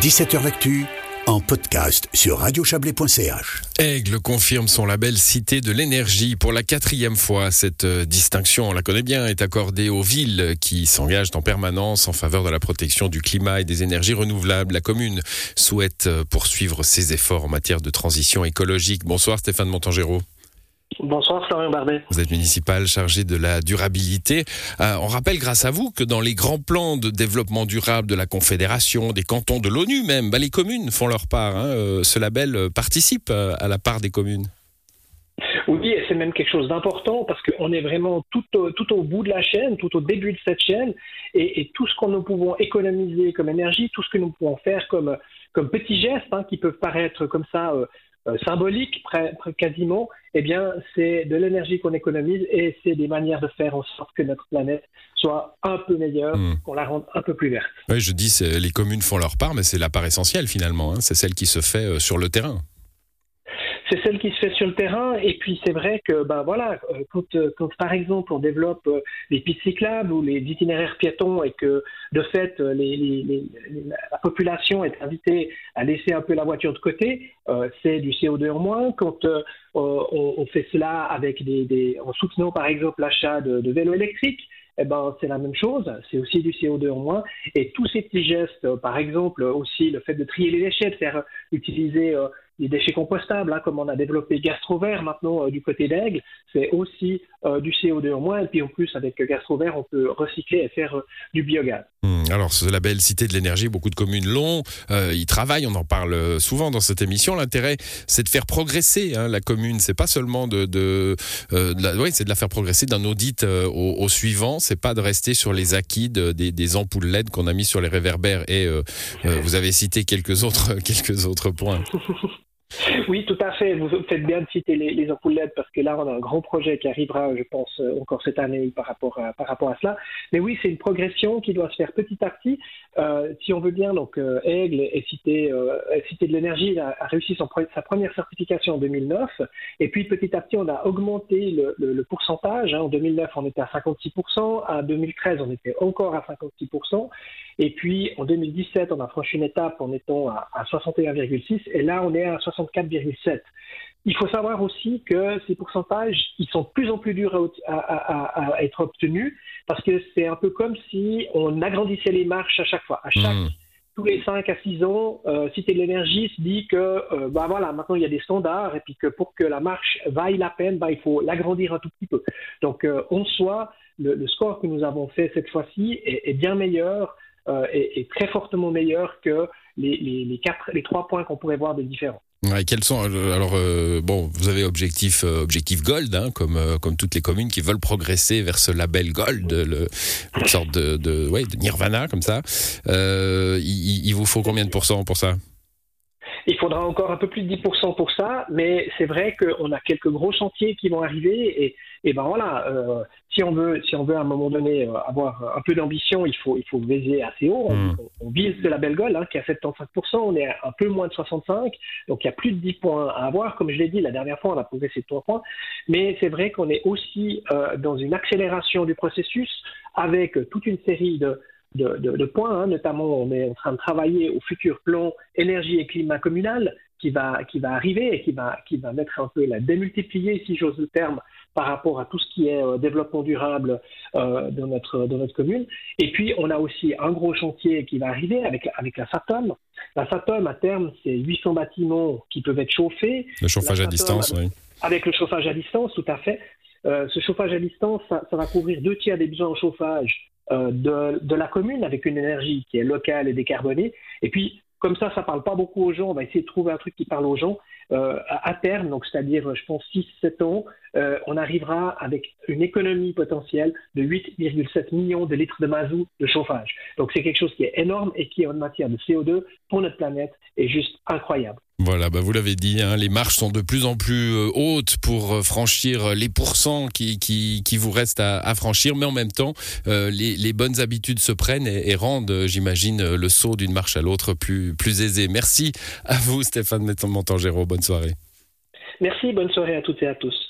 17h L'actu en podcast sur radiochablais.ch. Aigle confirme son label Cité de l'énergie pour la quatrième fois. Cette euh, distinction, on la connaît bien, est accordée aux villes qui s'engagent en permanence en faveur de la protection du climat et des énergies renouvelables. La commune souhaite euh, poursuivre ses efforts en matière de transition écologique. Bonsoir Stéphane Montangéro. Bonsoir Florian Barbet. Vous êtes municipal chargé de la durabilité. Euh, on rappelle grâce à vous que dans les grands plans de développement durable de la Confédération, des cantons, de l'ONU même, bah, les communes font leur part. Hein. Euh, ce label euh, participe à la part des communes. Oui, et c'est même quelque chose d'important parce qu'on est vraiment tout au, tout au bout de la chaîne, tout au début de cette chaîne, et, tout ce que nous pouvons économiser comme énergie, tout ce que nous pouvons faire comme, comme petits gestes hein, qui peuvent paraître comme ça euh, symbolique quasiment, eh bien, c'est de l'énergie qu'on économise et c'est des manières de faire en sorte que notre planète soit un peu meilleure, hmm. qu'on la rende un peu plus verte. Oui, je dis, les communes font leur part, mais c'est la part essentielle finalement. Hein. c'est celle qui se fait euh, sur le terrain c'est celle qui se fait sur le terrain. Et puis c'est vrai que, ben voilà, euh, quand, euh, quand par exemple on développe euh, les pistes cyclables ou les itinéraires piétons et que de fait la population est invitée à laisser un peu la voiture de côté, c'est du CO2 en moins. Quand on, fait cela avec des, en soutenant par exemple l'achat de vélos électriques, eh ben, c'est la même chose, c'est aussi du CO2 en moins. Et tous ces petits gestes, par exemple aussi le fait de trier les déchets, de faire utiliser des déchets compostables, hein, comme on a développé Gastrovert maintenant euh, du côté d'Aigle, c'est aussi euh, du CO2 en moins. Et puis en plus, avec Gastrovert, on peut recycler et faire euh, du biogaz. Hmm, alors, ce label Cité de l'énergie, beaucoup de communes l'ont. ils travaillent, on en parle souvent dans cette émission. L'intérêt, c'est de faire progresser hein, la commune. C'est pas seulement de, de, la, oui, c'est de la faire progresser d'un audit au, au, suivant. C'est pas de rester sur les acquis des, des, ampoules LED qu'on a mis sur les réverbères. Et vous avez cité quelques autres, quelques autres points. Oui, tout à fait. Vous faites bien de citer les, les ampoules LED parce que là, on a un grand projet qui arrivera, je pense, euh, encore cette année par rapport à, cela. Mais oui, c'est une progression qui doit se faire petit à petit. Euh, si on veut bien, donc euh, Aigle est cité, de l'énergie, a, a, réussi son, sa première certification en 2009. Et puis petit à petit, on a augmenté le, pourcentage. Hein. En 2009, on était à 56%. À 2013, on était encore à 56%. Et puis en 2017, on a franchi une étape en étant à, à 61,6. Et là, on est à 60 4,7. Il faut savoir aussi que ces pourcentages, ils sont de plus en plus durs à, être obtenus parce que c'est un peu comme si on agrandissait les marches à chaque fois. À chaque, hmm. tous les 5 à 6 ans, euh, Cité de l'énergie se dit que euh, bah voilà, maintenant il y a des standards et puis que pour que la marche vaille la peine, bah, il faut l'agrandir un tout petit peu. Donc euh, en soi, le, score que nous avons fait cette fois-ci est, bien meilleur euh, et, très fortement meilleur que les, les, quatre, les trois points qu'on pourrait voir de différents. Ouais, quels sont euh, alors euh, bon vous avez objectif euh, objectif gold hein, comme comme toutes les communes qui veulent progresser vers ce label gold le, une sorte de de, ouais, de nirvana comme ça. Il, il, vous faut combien de pourcents pour ça? Il faudra encore un peu plus de 10% pour ça, mais c'est vrai qu'on a quelques gros chantiers qui vont arriver et, et ben voilà, euh, si on veut, si on veut à un moment donné euh, avoir un peu d'ambition, il faut, il faut viser assez haut. On, hmm. on, vise de la belle Gold hein, qui est à 75%, on est à un peu moins de 65, donc il y a plus de 10 points à avoir. Comme je l'ai dit la dernière fois, on a progressé de 3 points, mais c'est vrai qu'on est aussi euh, dans une accélération du processus avec toute une série de de, de, de points. Hein. Notamment, on est en train de travailler au futur plan énergie et climat communal qui va, qui va arriver et qui va, qui va mettre un peu la démultiplier, si j'ose le terme, par rapport à tout ce qui est euh, développement durable euh, dans, notre, dans notre commune. Et puis, on a aussi un gros chantier qui va arriver avec, avec la SATOM. La SATOM, à terme, c'est 800 bâtiments qui peuvent être chauffés. Le chauffage à distance, oui. Avec le chauffage à distance, tout à fait. Euh, ce chauffage à distance, ça, ça, va couvrir deux tiers des besoins en chauffage de, de, la commune avec une énergie qui est locale et décarbonée. Et puis, comme ça, ça parle pas beaucoup aux gens. On va essayer de trouver un truc qui parle aux gens. Euh, à, terme, donc c'est-à-dire, je pense 6-7 ans, euh, on arrivera avec une économie potentielle de 8,7 millions de litres de mazout de chauffage. Donc c'est quelque chose qui est énorme et qui, en matière de CO2 pour notre planète, est juste incroyable. Voilà, bah vous l'avez dit, hein, les marches sont de plus en plus euh, hautes pour euh, franchir les pourcents qui, vous restent à, franchir, mais en même temps, euh, les, bonnes habitudes se prennent et, rendent, j'imagine, le saut d'une marche à l'autre plus, aisé. Merci à vous, Stéphane Montangéro. Bonne soirée. Merci, bonne soirée à toutes et à tous.